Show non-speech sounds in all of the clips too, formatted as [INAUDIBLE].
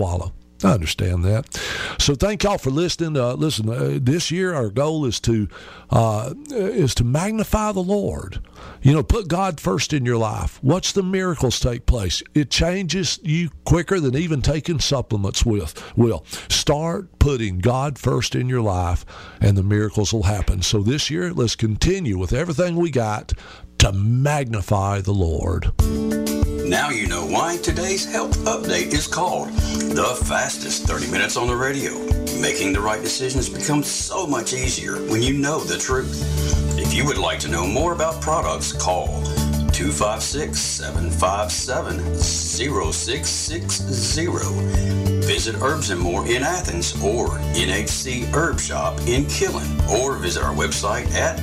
swallow. I understand that. So thank y'all for listening. Uh, listen, uh, this year our goal is to uh, is to magnify the Lord. You know, put God first in your life. Watch the miracles take place. It changes you quicker than even taking supplements with will. Start putting God first in your life, and the miracles will happen. So this year, let's continue with everything we got to magnify the Lord. Now you know why today's health update is called the fastest 30 minutes on the radio. Making the right decisions becomes so much easier when you know the truth. If you would like to know more about products, call 256 757 0660. Visit Herbs and More in Athens or NHC Herb Shop in Killen or visit our website at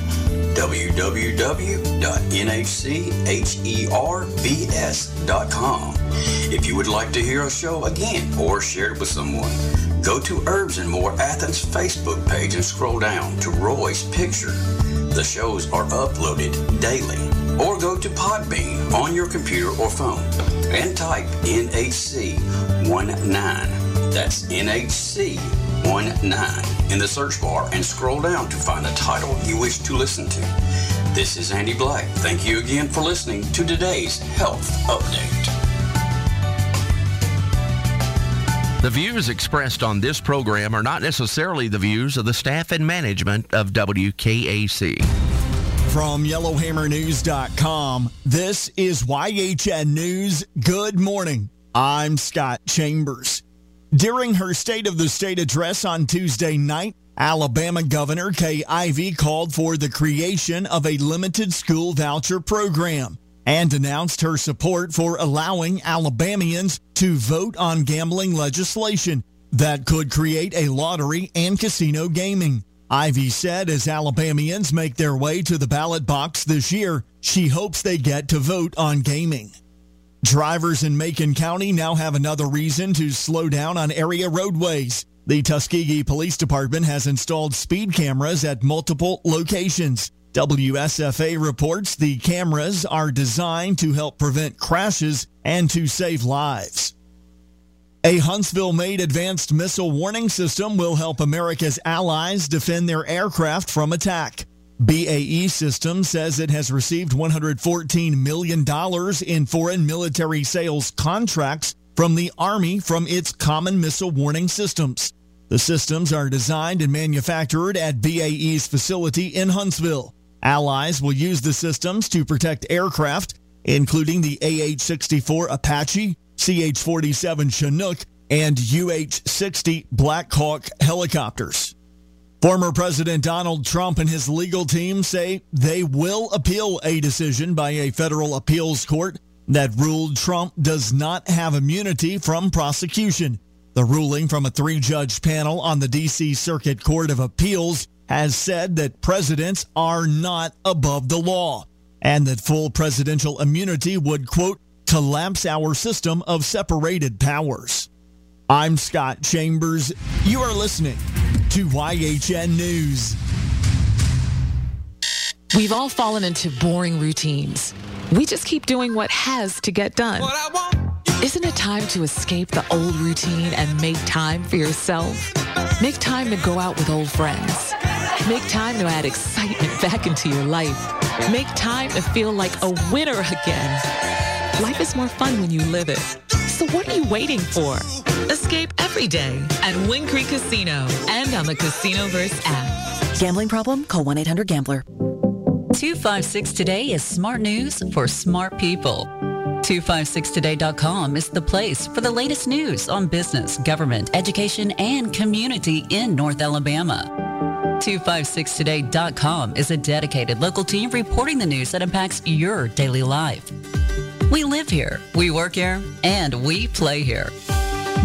www.nhcherbs.com. If you would like to hear a show again or share it with someone, go to Herbs and More Athens Facebook page and scroll down to Roy's picture. The shows are uploaded daily. Or go to Podbean on your computer or phone and type NHC 19. That's NHC 19 in the search bar and scroll down to find the title you wish to listen to. This is Andy Black. Thank you again for listening to today's Health Update. The views expressed on this program are not necessarily the views of the staff and management of WKAC. From YellowHammerNews.com, this is YHN News. Good morning. I'm Scott Chambers. During her State of the State address on Tuesday night, Alabama Governor Kay Ivey called for the creation of a limited school voucher program and announced her support for allowing Alabamians to vote on gambling legislation that could create a lottery and casino gaming. Ivey said as Alabamians make their way to the ballot box this year, she hopes they get to vote on gaming. Drivers in Macon County now have another reason to slow down on area roadways. The Tuskegee Police Department has installed speed cameras at multiple locations. WSFA reports the cameras are designed to help prevent crashes and to save lives. A Huntsville made advanced missile warning system will help America's allies defend their aircraft from attack. BAE Systems says it has received $114 million in foreign military sales contracts from the Army from its common missile warning systems. The systems are designed and manufactured at BAE's facility in Huntsville. Allies will use the systems to protect aircraft, including the AH 64 Apache, CH 47 Chinook, and UH 60 Black Hawk helicopters. Former President Donald Trump and his legal team say they will appeal a decision by a federal appeals court that ruled Trump does not have immunity from prosecution. The ruling from a three judge panel on the D.C. Circuit Court of Appeals has said that presidents are not above the law and that full presidential immunity would, quote, collapse our system of separated powers. I'm Scott Chambers. You are listening to YHN News. We've all fallen into boring routines. We just keep doing what has to get done. Isn't it time to escape the old routine and make time for yourself? Make time to go out with old friends. Make time to add excitement back into your life. Make time to feel like a winner again. Life is more fun when you live it. So what are you waiting for? Escape every day at Wind Creek Casino and on the Casinoverse app. Gambling problem? Call 1-800-GAMBLER. 256 Today is smart news for smart people. 256today.com is the place for the latest news on business, government, education, and community in North Alabama. 256today.com is a dedicated local team reporting the news that impacts your daily life. We live here, we work here, and we play here.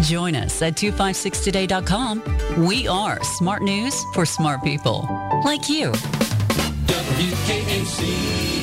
Join us at 256today.com. We are smart news for smart people like you. WKAC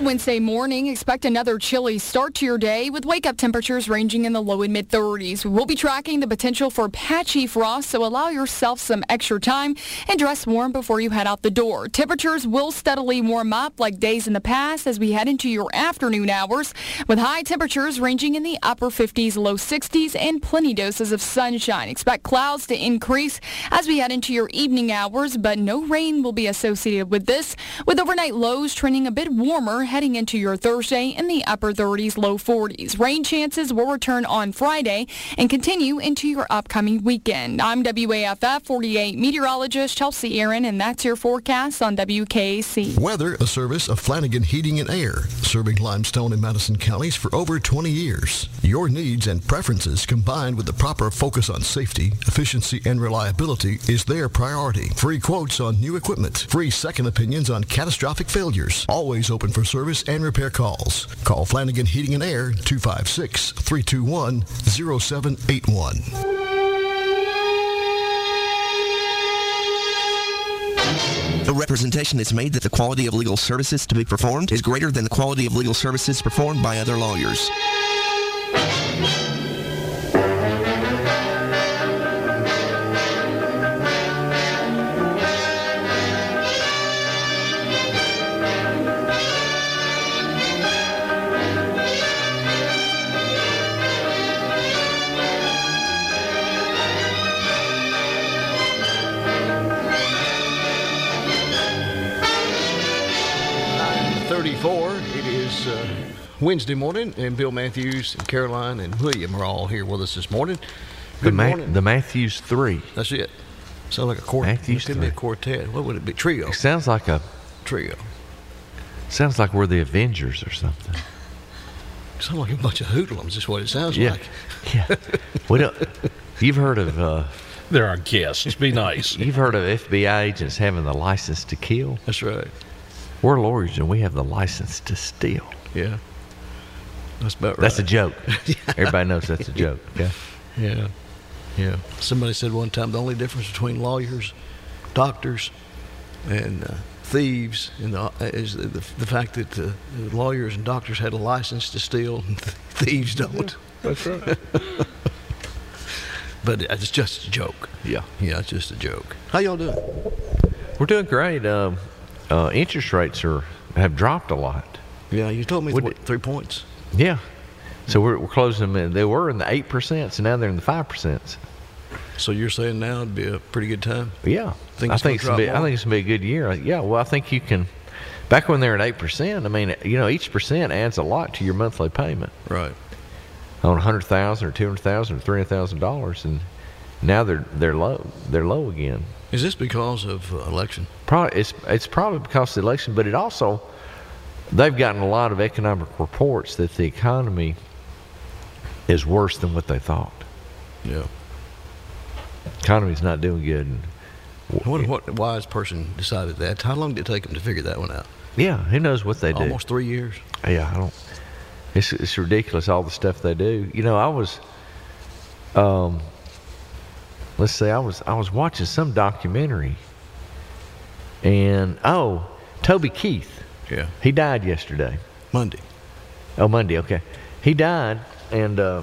Good Wednesday morning. Expect another chilly start to your day with wake-up temperatures ranging in the low and mid-30s. We'll be tracking the potential for patchy frost, so allow yourself some extra time and dress warm before you head out the door. Temperatures will steadily warm up like days in the past as we head into your afternoon hours, with high temperatures ranging in the upper 50s, low 60s, and plenty doses of sunshine. Expect clouds to increase as we head into your evening hours, but no rain will be associated with this, with overnight lows trending a bit warmer heading into your Thursday in the upper 30s, low 40s. Rain chances will return on Friday and continue into your upcoming weekend. I'm WAFF 48 meteorologist Chelsea Aaron, and that's your forecast on WKAC. Weather, a service of Flanagan Heating and Air, serving Limestone and Madison counties for over 20 years. Your needs and preferences combined with the proper focus on safety, efficiency, and reliability is their priority. Free quotes on new equipment, free second opinions on catastrophic failures, always open for service and repair calls. Call Flanagan Heating and Air 256 321 0781. The representation is made that the quality of legal services to be performed is greater than the quality of legal services performed by other lawyers. Wednesday morning, and Bill Matthews and Caroline and William are all here with us this morning. The, Good Ma- morning. the Matthews Three. That's it. Sounds like a quartet. Matthews it could be a quartet. What would it be? Trio. It sounds like a Trio. sounds like we're the Avengers or something. Sounds like a bunch of hoodlums. Is what it sounds Yeah. like. [LAUGHS] Yeah. we don't. You've heard of uh, They're our guests. Be nice. [LAUGHS] you've heard of FBI agents having the license to kill. That's right. We're lawyers and we have the license to steal. Yeah. That's about right. That's a joke. [LAUGHS] Everybody knows that's a joke. Okay. Yeah. Yeah. Somebody said one time the only difference between lawyers, doctors, and uh, thieves in the, is the, the, the fact that uh, the lawyers and doctors had a license to steal and [LAUGHS] thieves don't. That's right. [LAUGHS] But it's just a joke. Yeah. Yeah, it's just a joke. How y'all doing? We're doing great. Um, uh, interest rates are have dropped a lot. Yeah, you told me Would what, three points. Yeah. So we're, we're closing them in. They were in the eight percent, so now they're in the five percent. So you're saying now would be a pretty good time? Yeah, Think I think it's gonna be, I think it's gonna be a good year. Yeah, well, I think you can. Back when they're at eight percent, I mean, you know, each percent adds a lot to your monthly payment Right. on hundred thousand or two hundred thousand or three hundred thousand dollars, and now they're they're low. They're low again. Is this because of uh, election? Probably it's it's probably because of the election, but it also they've gotten a lot of economic reports that the economy is worse than what they thought. Yeah. Economy's not doing good. I wonder what wise person decided that. How long did it take them to figure that one out? yeah, who knows what they do? Almost three years. Yeah, I don't. It's it's ridiculous all the stuff they do. You know, I was, um, let's say I was I was watching some documentary, and oh, Toby Keith, Yeah. he died yesterday. Monday. Oh, Monday. Okay, he died, and uh,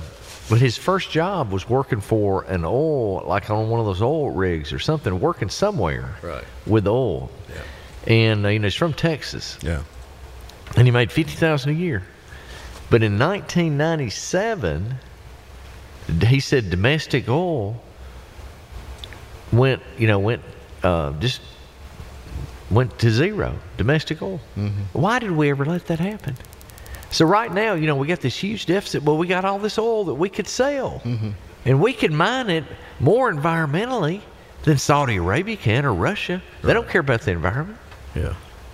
but his first job was working for an oil, like on one of those oil rigs or something, working somewhere Right. with oil. Yeah. And uh, you know, he's from Texas Yeah. and he made fifty thousand a year. But in 1997, he said domestic oil went, you know, went uh, just went to zero. Domestic oil. Why did we ever let that happen? So right now, you know, we got this huge deficit, but we got all this oil that we could sell, and we could mine it more environmentally than Saudi Arabia can or Russia. They don't care about the environment. Yeah.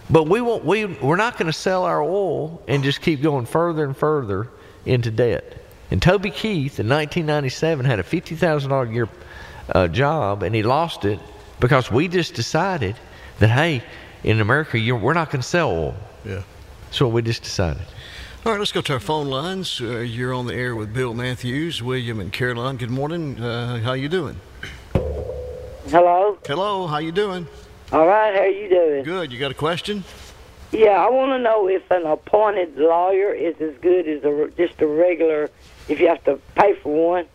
But we won't. We we're not going to sell our oil and just keep going further and further into debt. And Toby Keith in 1997 had a fifty thousand dollar a year uh, job, and he lost it because we just decided that hey, in America, you're, we're not going to sell oil. Yeah. That's what we just decided. All right, let's go to our phone lines. Uh, you're on the air with Bill Matthews, William, and Caroline. Good morning. Uh, how you doing? Hello. Hello. How you doing? All right. How you doing? Good. You got a question? Yeah, I want to know if an appointed lawyer is as good as a, just a regular. If you have to pay for one,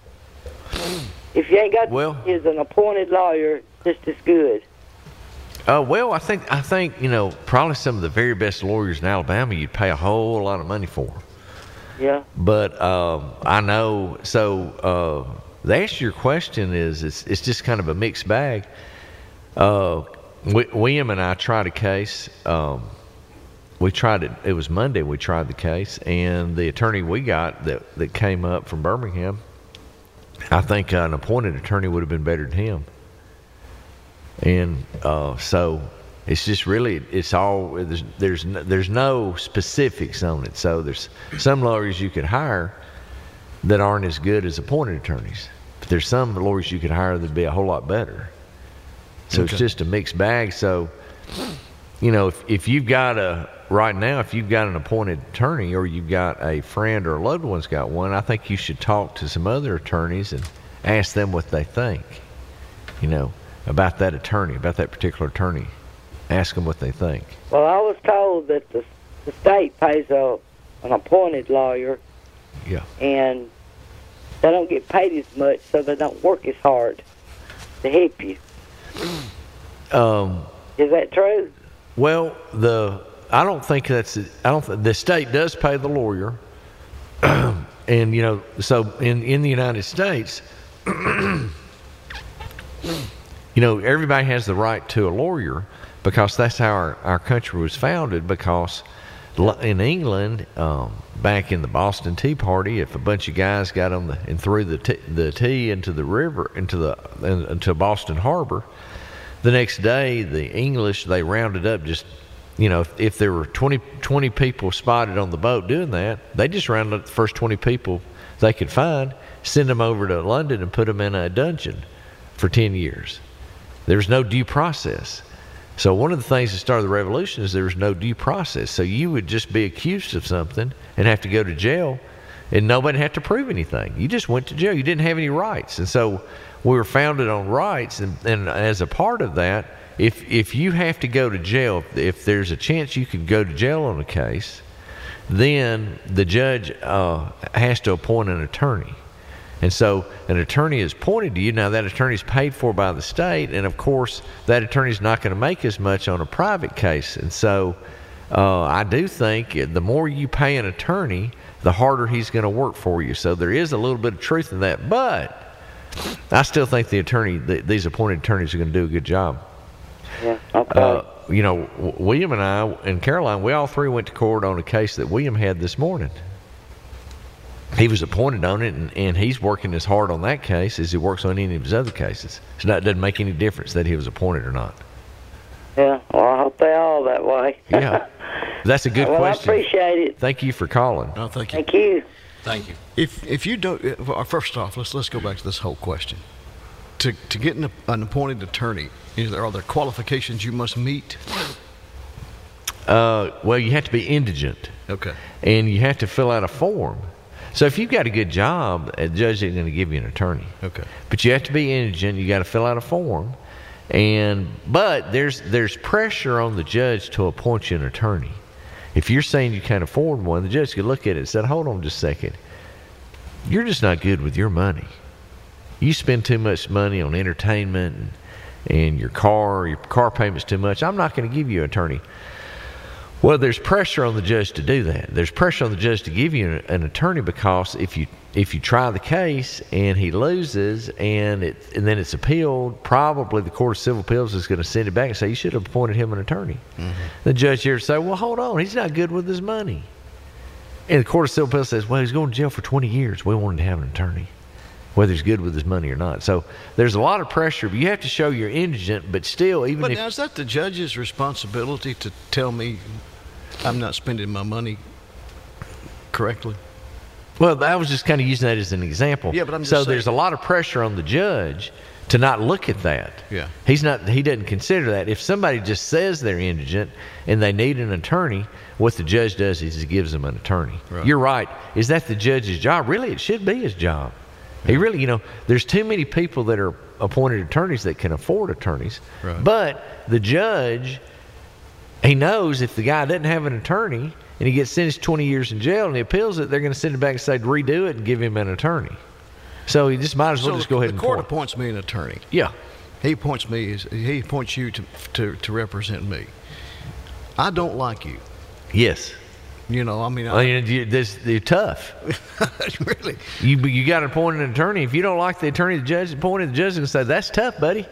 if you ain't got, Well- is an appointed lawyer just as good? Uh, well, I think I think you know probably some of the very best lawyers in Alabama you'd pay a whole lot of money for. Yeah. But um, I know. So uh, the answer to your question is it's it's just kind of a mixed bag. Uh, Wi- William and I tried a case. Um, we tried it. It was Monday. We tried the case, and the attorney we got that that came up from Birmingham. I think an appointed attorney would have been better than him. And uh, so it's just really it's all there's there's no, there's no specifics on it. So there's some lawyers you could hire that aren't as good as appointed attorneys, but there's some lawyers you could hire that'd be a whole lot better. So it's just a mixed bag. So you know if if you've got a right now if you've got an appointed attorney or you've got a friend or a loved one's got one, I think you should talk to some other attorneys and ask them what they think. You know about that attorney, about that particular attorney. Ask them what they think. Well, I was told that the the state pays a an appointed lawyer, Yeah. and they don't get paid as much, so they don't work as hard to help you. Um, Is that true? well, the I don't think that's I don't th- the state does pay the lawyer, [CLEARS THROAT] and you know so in in the United States, [CLEARS THROAT] you know everybody has the right to a lawyer because that's how our, our country was founded because in England um, back in the Boston Tea Party if a bunch of guys got on the and threw the tea, the tea into the river into the into Boston Harbor the next day the English they rounded up just you know if, if there were 20, 20 people spotted on the boat doing that they just rounded up the first 20 people they could find send them over to London and put them in a dungeon for 10 years there's no due process so one of the things that started the revolution is there was no due process. So you would just be accused of something and have to go to jail, and nobody had to prove anything. You just went to jail. You didn't have any rights, and so we were founded on rights. And, and as a part of that, if if you have to go to jail, if there's a chance you could go to jail on a case, then the judge uh, has to appoint an attorney. And so an attorney is appointed to you. Now, that attorney is paid for by the state. And of course, that attorney is not going to make as much on a private case. And so uh, I do think the more you pay an attorney, the harder he's going to work for you. So there is a little bit of truth in that. But I still think the attorney, the, these appointed attorneys, are going to do a good job. Yeah. Okay. Uh, you know, W- William and I and Caroline, we all three went to court on a case that William had this morning. He was appointed on it, and, and he's working as hard on that case as he works on any of his other cases. So that doesn't make any difference that he was appointed or not. yeah. Well, I hope they all that way. Yeah, that's a good [LAUGHS] well, question. I appreciate it. Thank you for calling. No, thank you. Thank you. Thank you. If if you don't, uh, well, first off, let's let's go back to this whole question. To to get an, an appointed attorney, is there are there qualifications you must meet? Uh, well, you have to be indigent. Okay. And you have to fill out a form. So if you've got a good job, a judge isn't going to give you an attorney. Okay. But you have to be indigent. You got to fill out a form, and but there's there's pressure on the judge to appoint you an attorney. If you're saying you can't afford one, the judge could look at it and say, "Hold on just a second. You're just not good with your money. You spend too much money on entertainment and, and your car. Your car payment's too much. I'm not going to give you an attorney." Well, there's pressure on the judge to do that. There's pressure on the judge to give you an, an attorney because if you if you try the case and he loses and it and then it's appealed, probably the Court of Civil Appeals is going to send it back and say you should have appointed him an attorney. Mm-hmm. The judge here say, well, hold on, he's not good with his money. And the Court of Civil Appeals says, well, he's going to jail for 20 years. We wanted to have an attorney, whether he's good with his money or not. So there's a lot of pressure. But you have to show you're indigent, but still, even But if now is that the judge's responsibility to tell me I'm not spending my money correctly? Well, I was just kind of using that as an example. Yeah, but I'm just so saying- there's a lot of pressure on the judge to not look at that. Yeah. He's not. He doesn't consider that. If somebody just says they're indigent and they need an attorney, what the judge does is he gives them an attorney. Right. You're right. Is that the judge's job? Really, it should be his job. He really, you know, there's too many people that are appointed attorneys that can afford attorneys. Right. But the judge, he knows if the guy doesn't have an attorney and he gets sentenced 20 years in jail and he appeals it, they're going to send it back and say redo it and give him an attorney. So he just might as well So just go ahead the and court appoint. appoints me an attorney. Yeah. He appoints me. He appoints you to, to to represent me. I don't like you. Yes. You know, I mean, I you, this, you're tough. [LAUGHS] really. You you got to appoint an attorney. If you don't like the attorney the judge appointed, the judge and say that's tough, buddy.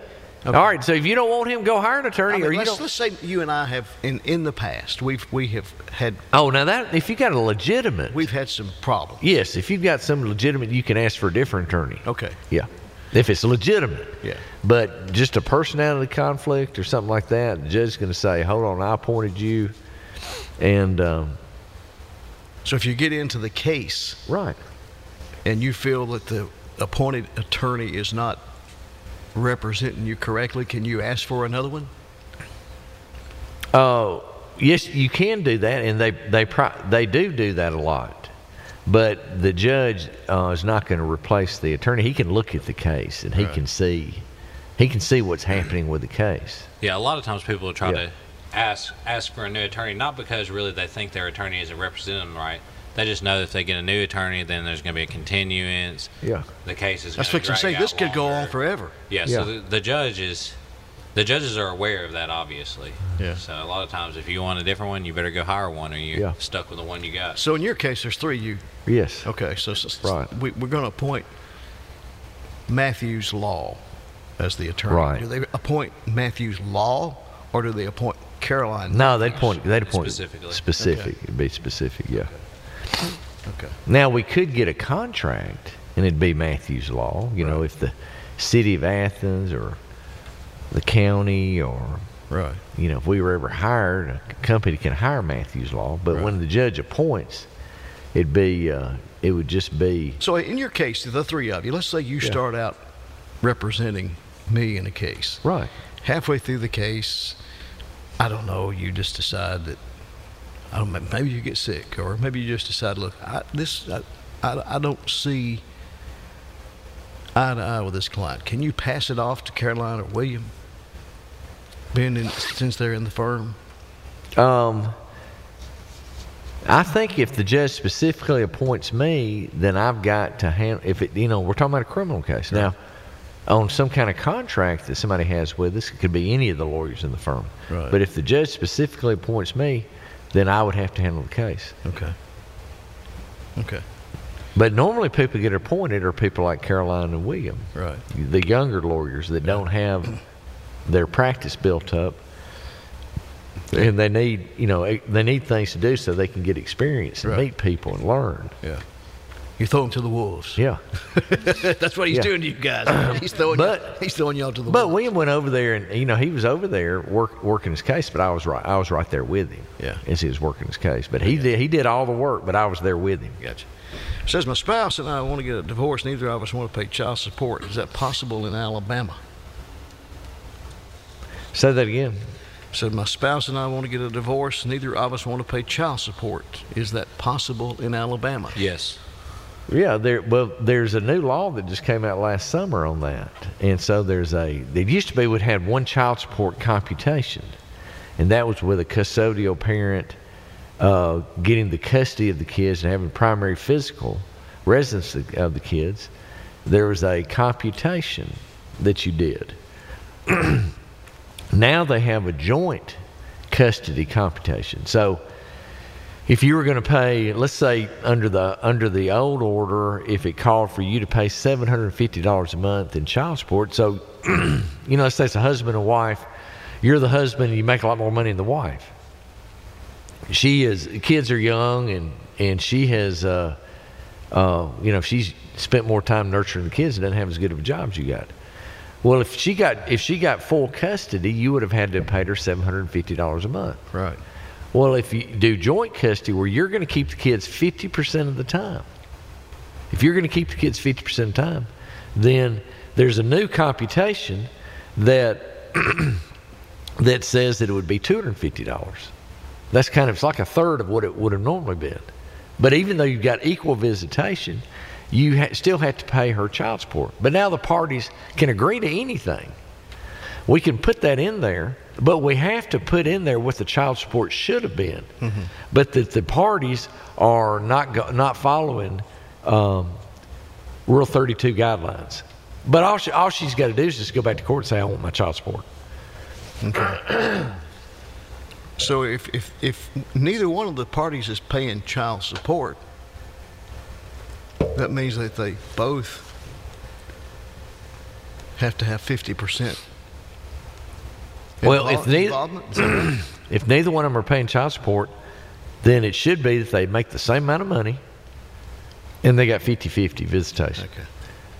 All right. So if you don't want him, go hire an attorney, I mean, or you let's, let's say you and I have in in the past we've we have had Oh, now that if you got a legitimate, we've had some problems. yes, if you've got some legitimate, you can ask for a different attorney. Okay. Yeah. If it's legitimate. Yeah. But just a personality conflict or something like that, the judge is going to say, hold on, I appointed you. And, um, So if you get into the case, right, and you feel that the appointed attorney is not representing you correctly, can you ask for another one? Oh, yes, you can do that, and they they pro- they do do that a lot. But the judge uh, is not going to replace the attorney. He can look at the case and he Right. can see he can see what's happening with the case. Yeah, a lot of times people will try Yeah. to ask ask for a new attorney, not because really they think their attorney isn't representing them right. They just know that if they get a new attorney, then there's going to be a continuance. Yeah. The case is. I was gonna fixing to say this out could go on forever. Yeah, Yeah. so the, the judge is, the judges are aware of that, obviously. Yeah. So a lot of times, if you want a different one, you better go hire one, or you're Yeah. stuck with the one you got. So in your case, there's three you. Yes. Okay, so, so Right. we, we're going to appoint Matthews Law as the attorney. Right. Do they appoint Matthews Law, or do they appoint Caroline? No, they'd point. They'd point Specifically. Specific. It'd be specific. Yeah. Okay. Now we could get a contract, and it'd be Matthews Law. You know, if the city of Athens or the county or right, you know, if we were ever hired, a company can hire Matthews Law. But when the judge appoints, it'd be uh, it would just be So in your case, the three of you, let's say you Yeah. start out representing me in a case. Right. Halfway through the case, I don't know, you just decide that I don't maybe you get sick, or maybe you just decide, look, I, this I, I, I don't see eye to eye with this client. Can you pass it off to Caroline or William? Being in, since they're in the firm. Um, I think if the judge specifically appoints me, then I've got to handle. If it, you know, we're talking about a criminal case now. On some kind of contract that somebody has with us, it could be any of the lawyers in the firm. Right. But if the judge specifically appoints me, then I would have to handle the case. Okay. Okay. But normally, people get appointed are people like Caroline and William, Right. the younger lawyers that don't have their practice built up, and they need you know they need things to do so they can get experience and Right. meet people and learn. Yeah. You throw them to the wolves. Yeah. [LAUGHS] That's what he's Yeah. doing to you guys. [CLEARS THROAT] He's throwing, But- you, he's throwing y'all to the But wolves. William went over there, and you know he was over there work, working his case, but I was right. I was right there with him. Yeah. as he was working his case. But he did he did all the work, but I was there with him. Gotcha. Says my spouse and I want to get a divorce. Neither of us want to pay child support. Is that possible in Alabama? Say that again. Said my spouse and I want to get a divorce. Neither of us want to pay child support. Is that possible in Alabama? Yes. Yeah, there. Well, there's a new law that just came out last summer on that, and so there's a. It used to be we had one child support computation, and that was with a custodial parent uh, getting the custody of the kids and having primary physical residence of the kids. There was a computation that you did. [CLEARS THROAT] now they have a joint custody computation. So if you were going to pay, let's say under the under the old order, if it called for you to pay seven hundred and fifty dollars a month in child support, so [CLEARS THROAT] you know, let's say it's a husband and wife, you're the husband, and you make a lot more money than the wife. She is kids are young, and and she has, uh, uh, you know, she's spent more time nurturing the kids and doesn't have as good of a job as you got. Well, if she got if she got full custody, you would have had to have paid her seven hundred and fifty dollars a month. Right. Well, if you do joint custody where you're going to keep the kids 50% of the time, if you're going to keep the kids 50% of the time, then there's a new computation that [CLEARS THROAT] that says that it would be $250. That's kind of like a third of what it would have normally been. But even though you've got equal visitation, you ha- still have to pay her child support. But now the parties can agree to anything. We can put that in there, but we have to put in there what the child support should have been. Mm-hmm. But that the parties are not go, not following um, Rule 32 guidelines. But all, she, all she's got to do is just go back to court and say, I want my child support. Okay. [CLEARS THROAT] so if, if, if neither one of the parties is paying child support, that means that they both have to have 50%. Well, if neither, involvement? Is that right? if neither one of them are paying child support, then it should be that they make the same amount of money and they got 50-50 visitation. Okay.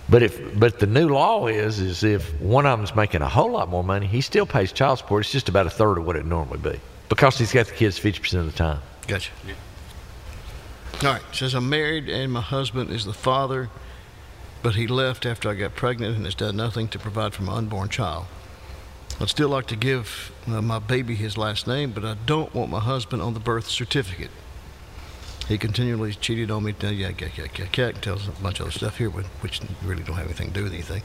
But if but the new law is is if one of them's making a whole lot more money, he still pays child support. It's just about a third of what it normally be because he's got the kids 50% of the time. Gotcha. All right. Says I'm married and my husband is the father, but he left after I got pregnant and has done nothing to provide for my unborn child. I'd still like to give uh, my baby his last name, but I don't want my husband on the birth certificate. He continually cheated on me. Uh, yeah, yeah, yeah, yeah, yeah. Tells a bunch of other stuff here, which- really don't have anything to do with anything.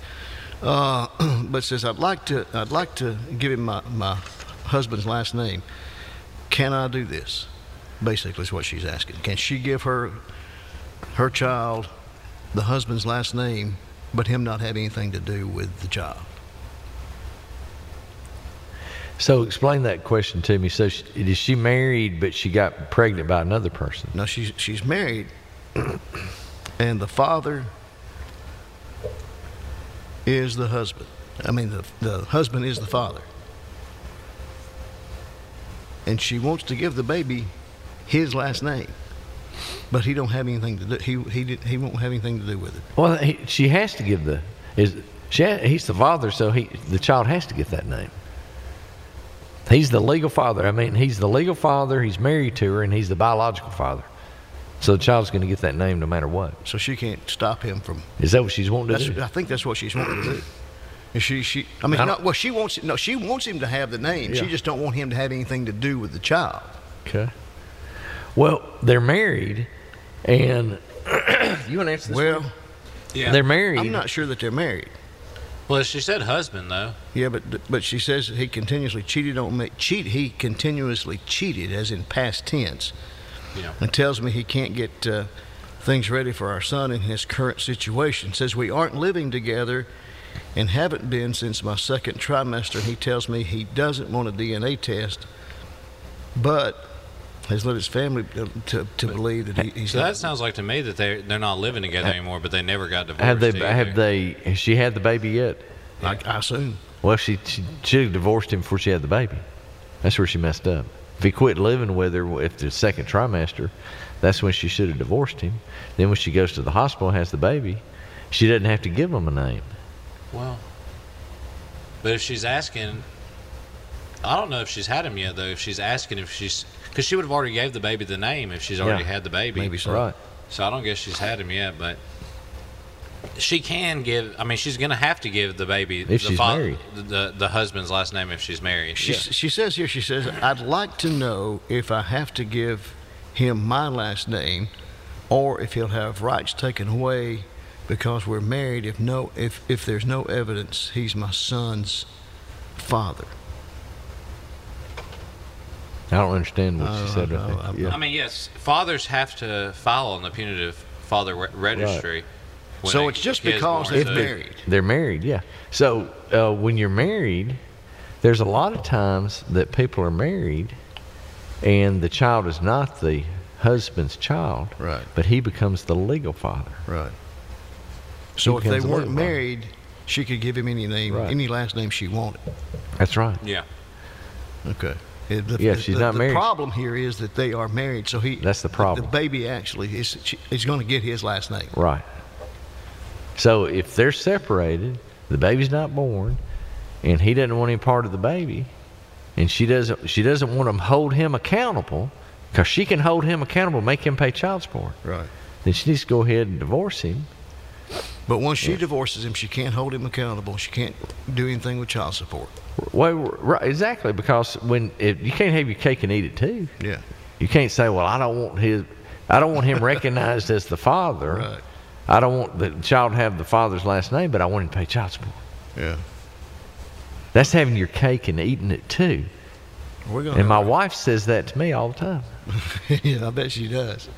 Uh, [CLEARS THROAT] but says I'd like to. I'd like to give him my, my husband's last name. Can I do this? Basically, is what she's asking. Can she give her her child the husband's last name, but him not have anything to do with the child? So explain that question to me. So she, is she married but she got pregnant by another person? No, she's she's married, and the father is the husband. I mean, the the husband is the father, and she wants to give the baby his last name, but he don't have anything to do. He he did, he won't have anything to do with it. Well, he, she has to give the is she he's the father, so he the child has to get that name. He's the legal father. I mean, he's the legal father. He's married to her, and he's the biological father. So the child's going to get that name no matter what. So she can't stop him from. Is that what she's wanting to do? I think that's what she's wanting to do. And she she. I mean, I don't- well, she wants no. She wants him to have the name. She just don't want him to have anything to do with the child. Okay. Well, they're married, and [CLEARS THROAT] you want to answer this? Well, Yeah. they're married. I'm not sure that they're married. Well, she said husband though. Yeah, but but she says he continuously cheated on me. Cheat. He continuously cheated, as in past tense, Yeah. and tells me he can't get uh, things ready for our son in his current situation. Says we aren't living together, and haven't been since my second trimester. He tells me he doesn't want a DNA test, but has led his family to, to, to believe that he, he's So not- that sounds like to me that they they're not living together anymore, but they never got divorced. Have they? either. Have they? Has she had the baby yet? I, I assume. Well, she she should have divorced him before she had the baby. That's where she messed up. If he quit living with her, if the second trimester, that's when she should have divorced him. Then when she goes to the hospital and has the baby, she doesn't have to give him a name. Well, but if she's asking, I don't know if she's had him yet though. If she's asking if she's because she would have already gave the baby the name if she's already Yeah. had the baby. Maybe so. Right. So I don't guess she's had him yet, but she can give. I mean, she's going to have to give the baby If the she's fa- married. the the husband's last name if she's married. She, she says here, she says, I'd like to know if I have to give him my last name or if he'll have rights taken away because we're married if no if, if there's no evidence he's my son's father. I don't understand what I she said. know. Right I'm there. Yeah. I mean, yes, fathers have to file on the putative father re- registry. when So a it's just kid's because born, they're so- married. They're married, yeah. So uh, when you're married, there's a lot of times that people are married, and the child is not the husband's child, Right. But he becomes the legal father. Right. So if they becomes a weren't legal father. married, she could give him any name, Right. any last name she wanted. That's right. Yeah. Okay. The, Yeah, the- she's the- not the married. problem here is that they are married, so he. That's the problem. The baby actually is she- is going to get his last name. Right. So if they're separated, the baby's not born, and he doesn't want any part of the baby, and she doesn't she doesn't want to hold him accountable, because she can hold him accountable, make him pay child support. Right. Then she needs to go ahead and divorce him. But once she divorces him, she can't hold him accountable. She can't do anything with child support. Well, right, exactly, because when if, you can't have your cake and eat it too. Yeah. You can't say, "Well, I don't want his, I don't want him [LAUGHS] recognized as the father. Right. I don't want the child to have the father's last name, but I want him to pay child support." Yeah. That's having your cake and eating it too. We're gonna And my wife says that to me all the time. [LAUGHS] yeah, I bet she does.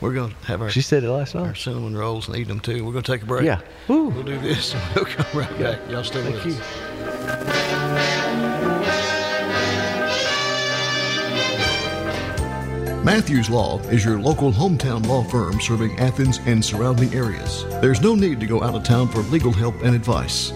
We're gonna have our She said it last night. Our night. cinnamon rolls and eat them too. We're gonna take a break. Yeah. We'll do this. and [LAUGHS] We'll come right back. Y'all stay with Thank us. Matthews Law is your local hometown law firm serving Athens and surrounding areas. There's no need to go out of town for legal help and advice.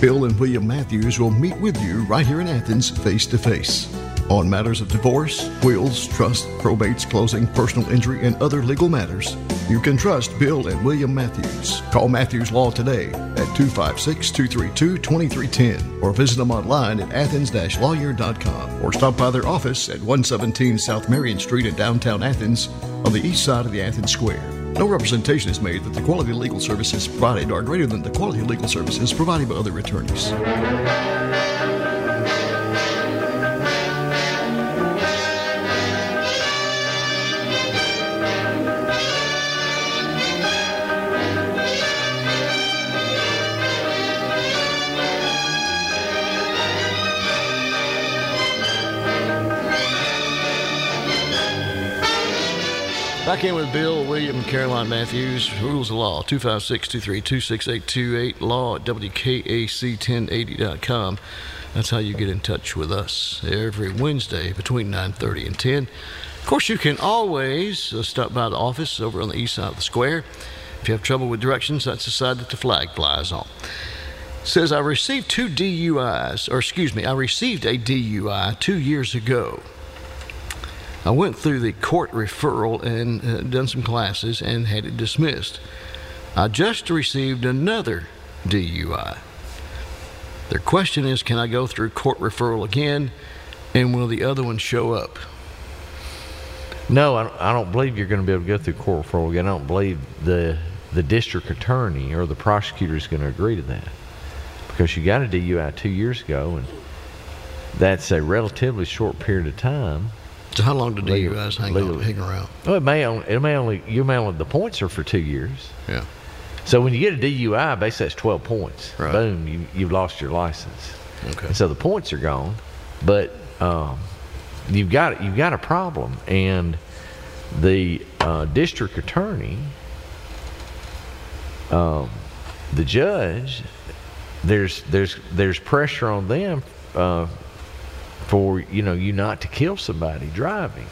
Bill and William Matthews will meet with you right here in Athens face to face. On matters of divorce, wills, trust, probates, closing, personal injury, and other legal matters, you can trust Bill and William Matthews. Call Matthews Law today at 256 232 2310 or visit them online at athens lawyer.com or stop by their office at 117 South Marion Street in downtown Athens on the east side of the Athens Square. No representation is made that the quality legal services provided are greater than the quality legal services provided by other attorneys. Back in with Bill, William, Caroline Matthews. Rules of Law, 256 232 6828, law at WKAC1080.com. That's how you get in touch with us every Wednesday between 9.30 and 10. Of course, you can always uh, stop by the office over on the east side of the square. If you have trouble with directions, that's the side that the flag flies on. Says, I received two DUIs, or excuse me, I received a DUI two years ago. I went through the court referral and uh, done some classes and had it dismissed. I just received another DUI. Their question is Can I go through court referral again? And will the other one show up? No, I don't, believe you're going to be able to go through court referral again. I don't believe the the district attorney or the prosecutor is going to agree to that because you got a DUI two years ago, and that's a relatively short period of time. So how long did Legal- DUIs hang, legal- on, hang around? Well, it may only, it may only you may only the points are for two years. Yeah. So when you get a DUI, basically that's twelve points. Right. Boom, you you've lost your license. Okay. And so the points are gone, but um, you've got you've got a problem, and the uh, district attorney, um, the judge, there's there's there's pressure on them uh, for you know you not to kill somebody driving.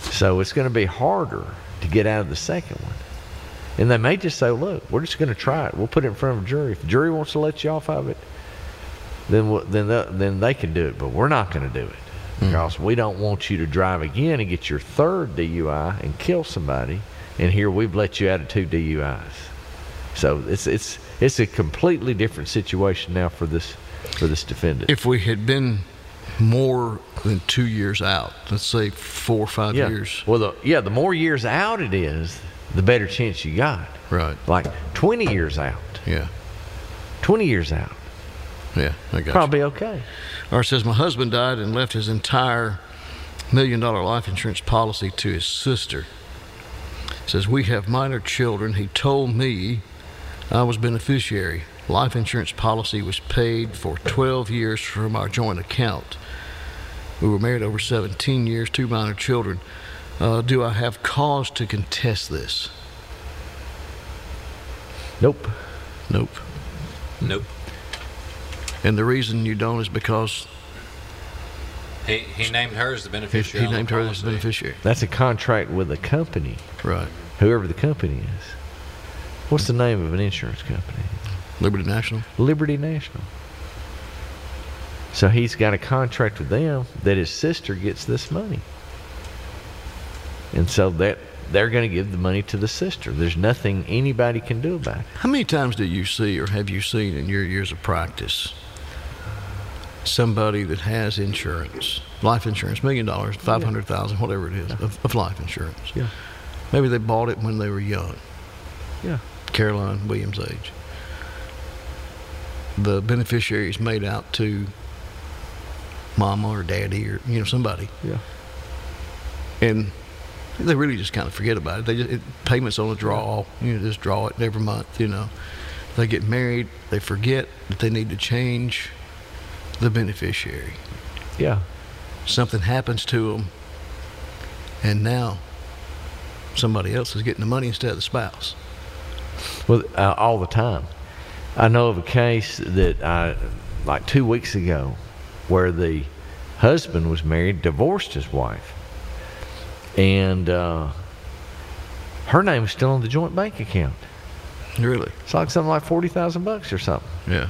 So it's going to be harder to get out of the second one. And they may just say, look, we're just going to try it. We'll put it in front of a jury. If the jury wants to let you off of it, then we'll, then the, then they can do it. But we're not going to do it hmm. because we don't want you to drive again and get your third DUI and kill somebody. And here we've let you out of two DUIs. So it's it's it's a completely different situation now for this for this defendant. If we had been more than two years out, let's say four or five yeah. years. Well, the, yeah, the more years out it is, the better chance you got. Right. Like 20 years out. Yeah. 20 years out. Yeah, I got you. Probably okay. Or says, My husband died and left his entire million dollar life insurance policy to his sister. Says, We have minor children. He told me I was beneficiary. Life insurance policy was paid for 12 years from our joint account. We were married over 17 years, two minor children. Uh, do I have cause to contest this? Nope. Nope. Nope. And the reason you don't is because He, he named her as the beneficiary. he on the named her as the beneficiary. That's a contract with a company, Right. whoever the company is. What's the name of an insurance company? Liberty National. Liberty National. So he's got a contract with them that his sister gets this money. And so that they're going to give the money to the sister. There's nothing anybody can do about it. How many times do you see or have you seen in your years of practice somebody that has insurance, life insurance, million dollars, five hundred thousand, whatever it is, of, of life insurance? Yeah. Maybe they bought it when they were young. Yeah. Caroline Williams' age. The beneficiary is made out to mama or daddy or you know somebody, Yeah. and they really just kind of forget about it. They just it, payments on a draw. You know, just draw it every month. You know, they get married. They forget that they need to change the beneficiary. Yeah. Something happens to them, and now somebody else is getting the money instead of the spouse. Well, uh, all the time. I know of a case that I, like two weeks ago, where the husband was married, divorced his wife, and uh, her name was still on the joint bank account. Really? It's like something like forty thousand bucks or something. Yeah.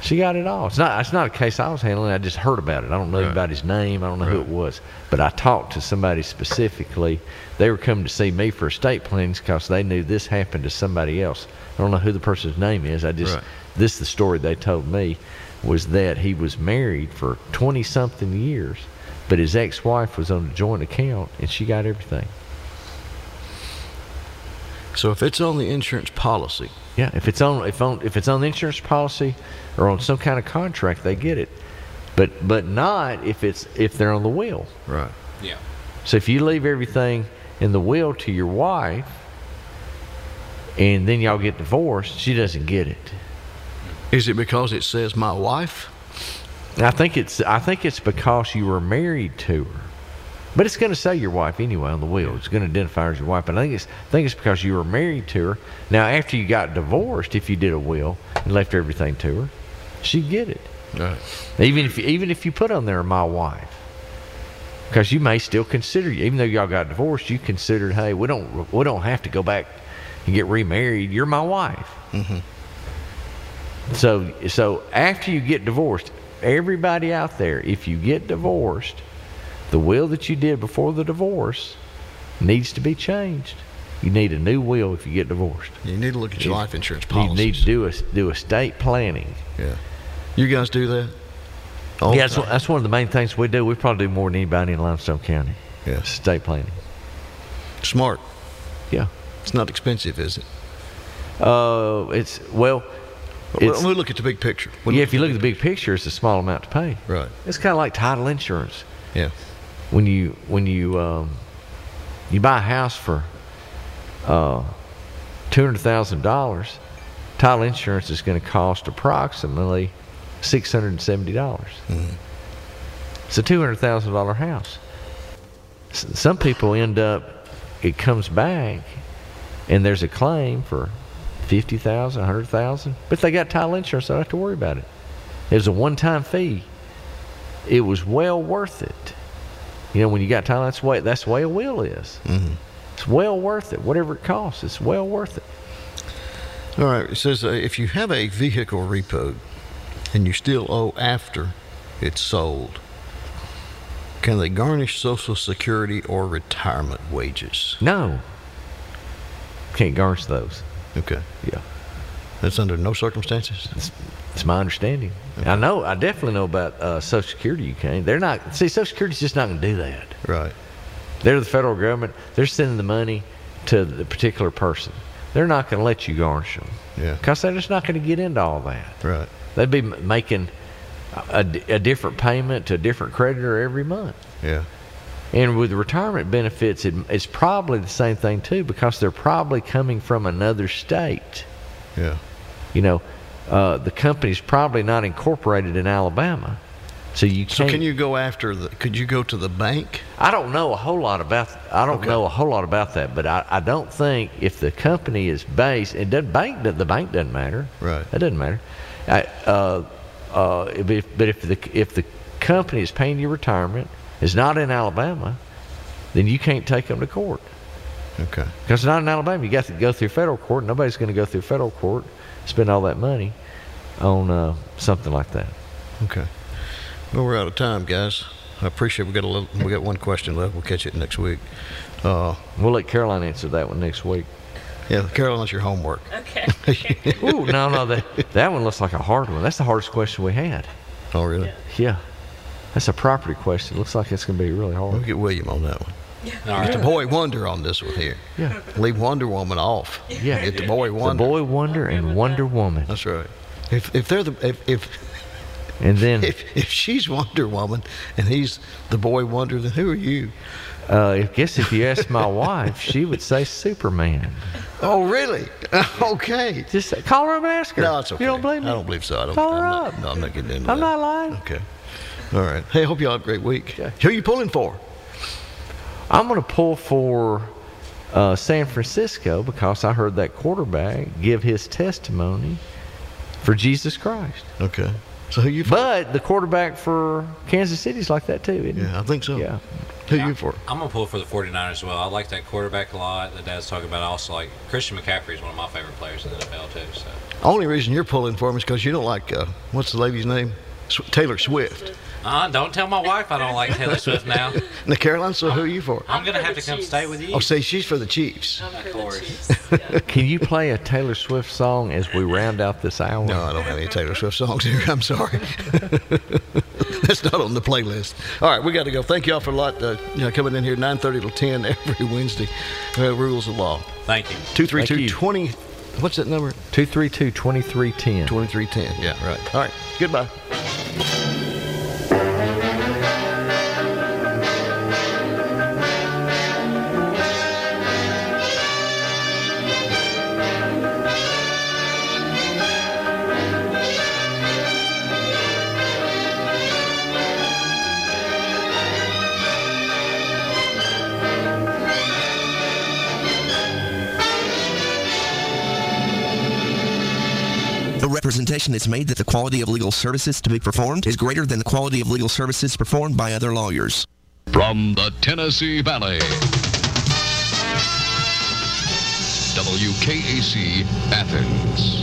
She got it all. It's not. It's not a case I was handling. I just heard about it. I don't know Right. anybody's name. I don't know who it was. But I talked to somebody specifically. They were coming to see me for estate plans because they knew this happened to somebody else. I don't know who the person's name is. I just Right. this is the story they told me was that he was married for twenty something years, but his ex wife was on a joint account and she got everything. So if it's on the insurance policy, Yeah, if it's on if on if it's on the insurance policy or on some kind of contract, they get it. But but not if it's if they're on the will. right? Yeah. So if you leave everything in the will to your wife and then y'all get divorced, she doesn't get it. Is it because it says my wife? I think it's I think it's because you were married to her. But it's going to say your wife anyway on the will. It's going to identify her as your wife. But I think it's I think it's because you were married to her. Now after you got divorced, if you did a will and left everything to her, she'd get it. Right. Even if you, even if you put on there my wife, because you may still consider you, even though y'all got divorced, you considered, hey, we don't we don't have to go back and get remarried. You're my wife. Mm-hmm. So so after you get divorced, everybody out there, if you get divorced, the will that you did before the divorce needs to be changed. You need a new will if you get divorced. You need to look at your You- life insurance policy. You need to do a do estate planning. Yeah. You guys do that? All yeah, that's, one- that's one of the main things we do. We probably do more than anybody in Limestone County. Yeah. Estate planning. Smart. Yeah. It's not expensive, is it? Uh, it's well. Well, It's, we look at the big picture. Yeah, if you look at the big picture, it's a small amount to pay. Right. It's kind of like title insurance. Yeah. When you when you um, you buy a house for uh, two hundred thousand dollars, title insurance is going to cost approximately six hundred and seventy dollars. It's a two hundred thousand dollar house. S- some people end up it comes back, and there's a claim for fifty thousand, a hundred thousand, but they got title insurance, so they don't have to worry about it. It was a one-time fee. It was well worth it. You know, when you got title, that's the way that's the way a will is. Mm-hmm. It's well worth it. Whatever it costs, it's well worth it. All right. It says uh, if you have a vehicle repoed and you still owe after it's sold, can they garnish Social Security or retirement wages? No, can't garnish those. Okay. Yeah, That's under no circumstances. it's, it's my understanding. I know. I definitely know about uh, Social Security. You can't. They're not. See, Social Security's just not going to do that. Right. They're the federal government. They're sending the money to the particular person. They're not going to let you garnish them. Yeah. Because they're just not going to get into all that. Right. They'd be m- making a, a different payment to a different creditor every month. Yeah. And with retirement benefits, it, it's probably the same thing too, because they're probably coming from another state. Yeah. You know, uh, the company's probably not incorporated in Alabama, so you can't. So can you go after the? Could you go to the bank? I don't know a whole lot about. I don't Okay. know a whole lot about that, but I, I don't think if the company is based, it doesn't bank. The bank doesn't matter. Right. That doesn't matter. I, uh, uh, if, but if the if the company is paying your retirement is not in Alabama, then you can't take them to court Okay. because it's not in Alabama. You got to go through federal court. Nobody's going to go through federal court, spend all that money on uh, something like that. Okay. Well, we're out of time, guys. I appreciate we got a little. We got one question left. We'll catch it next week. Uh, We'll let Caroline answer that one next week. yeah, Carolyn, that's your homework. Okay. [LAUGHS] Ooh, no, no, that that one looks like a hard one. That's the hardest question we had. Oh, really? Yeah, that's a property question. Looks like it's going to be really hard. We'll get William on that one. All Get the boy Wonder on this one here. Yeah, Leave Wonder Woman off. yeah. Get the boy wonder. The Wonder. boy Wonder and Wonder Woman, That's right. If if they're the if if and then if, if she's Wonder Woman and he's the boy Wonder, then who are you? uh, I guess if you ask my wife, she would say Superman. Oh, really? [LAUGHS] okay. Just call her up and ask her. No, it's okay. You don't believe me? I don't believe so. I don't. Call I'm her not, up. No, I'm not getting into I'm that. not lying. Okay. All right. Hey, hope y'all have a great week. Who are you pulling for? I'm going to pull for uh, San Francisco because I heard that quarterback give his testimony for Jesus Christ. Okay. So who you for? But the quarterback for Kansas City's like that too, isn't he? Yeah, I think so. Yeah. Who you for? I'm gonna pull for the 49ers as well. I like that quarterback a lot. The dad's talking about. I also like Christian McCaffrey is one of my favorite players in the NFL too. So Only reason you're pulling for him is because you don't like uh, what's the lady's name? Sw- Taylor Swift. Uh, don't tell my wife I don't like Taylor [LAUGHS] Swift now. Now, Caroline. So who are you for? I'm gonna have to come stay with you. Oh, say she's for the Chiefs. Of course. Can you play a Taylor Swift song as we round out this hour? No, I don't have any Taylor Swift songs here. I'm sorry. [LAUGHS] That's not on the playlist. All right, we got to go. Thank you all for a lot uh, you know, coming in here 9:30 till 10 every [LAUGHS] Wednesday. Uh, rules of law. Thank you. Two three two twenty. What's that number? 232 2310. 2310. Yeah, right. All right. Goodbye. The representation is made that the quality of legal services to be performed is greater than the quality of legal services performed by other lawyers. From the Tennessee Valley. WKAC Athens.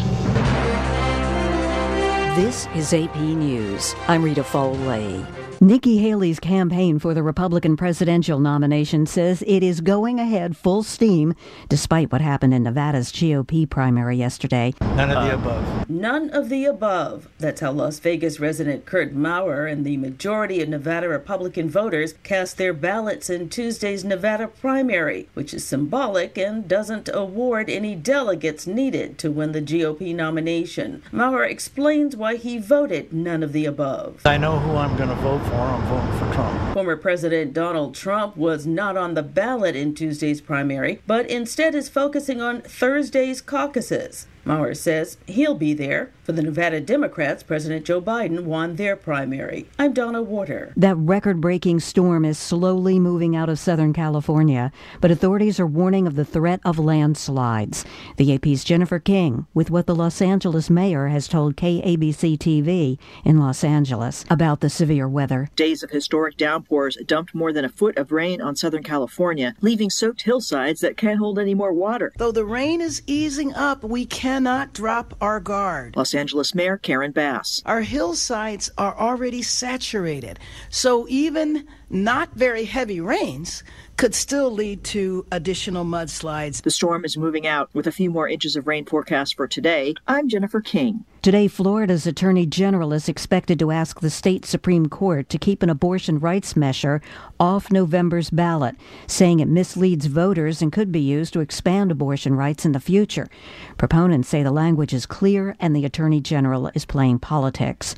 This is AP News. I'm Rita Foley. Nikki Haley's campaign for the Republican presidential nomination says it is going ahead full steam despite what happened in Nevada's GOP primary yesterday. None of the uh, above. None of the above. That's how Las Vegas resident Kurt Maurer and the majority of Nevada Republican voters cast their ballots in Tuesday's Nevada primary, which is symbolic and doesn't award any delegates needed to win the GOP nomination. Maurer explains why he voted none of the above. I know who I'm going to vote for. I'm voting for Trump. Former President Donald Trump was not on the ballot in Tuesday's primary, but instead is focusing on Thursday's caucuses. Maurer says he'll be there. For the Nevada Democrats, President Joe Biden won their primary. I'm Donna Warder. That record breaking storm is slowly moving out of Southern California, but authorities are warning of the threat of landslides. The AP's Jennifer King with what the Los Angeles mayor has told KABC TV in Los Angeles about the severe weather. Days of historic downpours dumped more than a foot of rain on Southern California, leaving soaked hillsides that can't hold any more water. Though the rain is easing up, we cannot drop our guard. Los Angeles Mayor Karen Bass. Our hillsides are already saturated, so even not very heavy rains could still lead to additional mudslides. The storm is moving out with a few more inches of rain forecast for today. I'm Jennifer King. Today, Florida's Attorney General is expected to ask the state Supreme Court to keep an abortion rights measure off November's ballot, saying it misleads voters and could be used to expand abortion rights in the future. Proponents say the language is clear and the Attorney General is playing politics.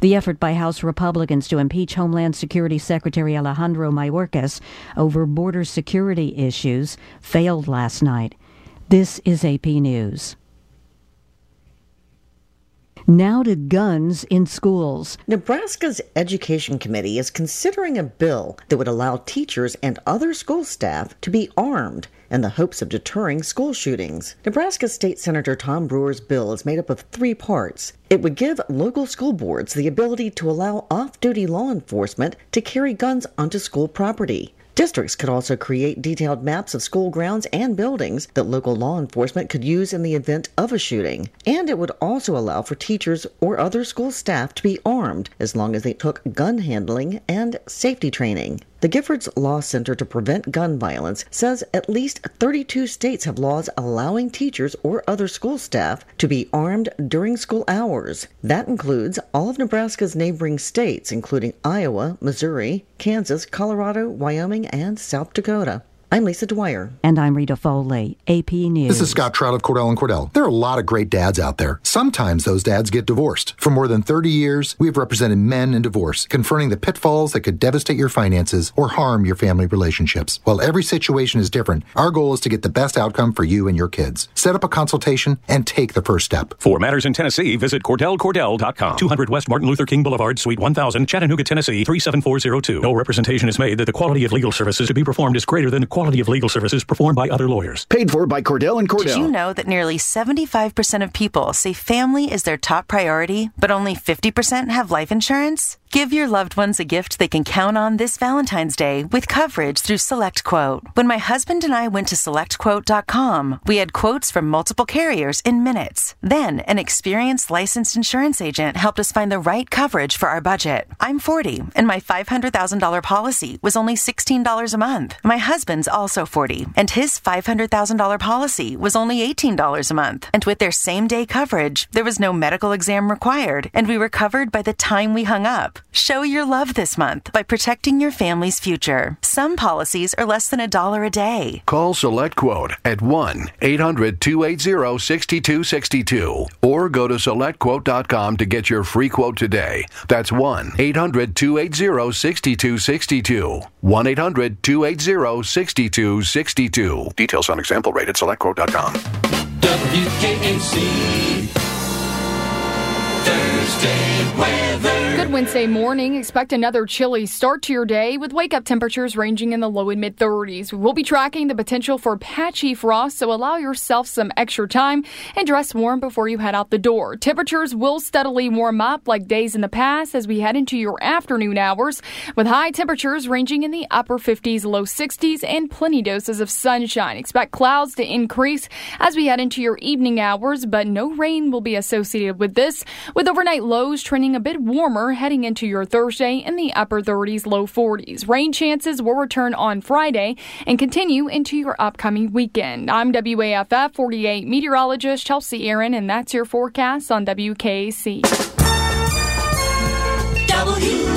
The effort by House Republicans to impeach Homeland Security Secretary Alejandro Mayorkas over border security issues failed last night. This is AP News. Now to guns in schools. Nebraska's Education Committee is considering a bill that would allow teachers and other school staff to be armed in the hopes of deterring school shootings. Nebraska State Senator Tom Brewer's bill is made up of three parts. It would give local school boards the ability to allow off duty law enforcement to carry guns onto school property. Districts could also create detailed maps of school grounds and buildings that local law enforcement could use in the event of a shooting. And it would also allow for teachers or other school staff to be armed as long as they took gun handling and safety training. The Giffords Law Center to Prevent Gun Violence says at least 32 states have laws allowing teachers or other school staff to be armed during school hours. That includes all of Nebraska's neighboring states, including Iowa, Missouri, Kansas, Colorado, Wyoming, and South Dakota. I'm Lisa Dwyer. And I'm Rita Foley, AP News. This is Scott Trout of Cordell and Cordell. There are a lot of great dads out there. Sometimes those dads get divorced. For more than 30 years, we have represented men in divorce, confronting the pitfalls that could devastate your finances or harm your family relationships. While every situation is different, our goal is to get the best outcome for you and your kids. Set up a consultation and take the first step. For matters in Tennessee, visit CordellCordell.com. 200 West Martin Luther King Boulevard, Suite 1000, Chattanooga, Tennessee 37402. No representation is made that the quality of legal services to be performed is greater than the quality of legal services performed by other lawyers. Paid for by Cordell and Cordell. Did you know that nearly 75% of people say family is their top priority, but only 50% have life insurance? Give your loved ones a gift they can count on this Valentine's Day with coverage through SelectQuote. When my husband and I went to SelectQuote.com, we had quotes from multiple carriers in minutes. Then, an experienced licensed insurance agent helped us find the right coverage for our budget. I'm 40, and my $500,000 policy was only $16 a month. My husband's also 40, and his $500,000 policy was only $18 a month. And with their same day coverage, there was no medical exam required, and we were covered by the time we hung up. Show your love this month by protecting your family's future. Some policies are less than a dollar a day. Call Select Quote at 1 800 280 6262 or go to selectquote.com to get your free quote today. That's 1 800 280 6262. 1 800 280 6262. Details on example rate at selectquote.com. WKAC Thursday weather. Good Wednesday morning. Expect another chilly start to your day with wake up temperatures ranging in the low and mid 30s. We'll be tracking the potential for patchy frost, so allow yourself some extra time and dress warm before you head out the door. Temperatures will steadily warm up like days in the past as we head into your afternoon hours, with high temperatures ranging in the upper 50s, low 60s, and plenty doses of sunshine. Expect clouds to increase as we head into your evening hours, but no rain will be associated with this, with overnight lows trending a bit warmer heading into your Thursday in the upper 30s, low 40s. Rain chances will return on Friday and continue into your upcoming weekend. I'm WAFF 48 meteorologist Chelsea Aaron, and that's your forecast on WKC. WKAC.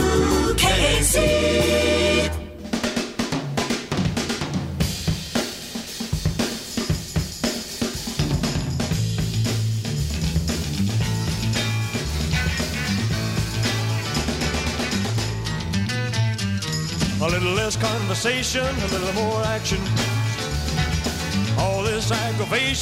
A little less conversation, a little more action. All this aggravation.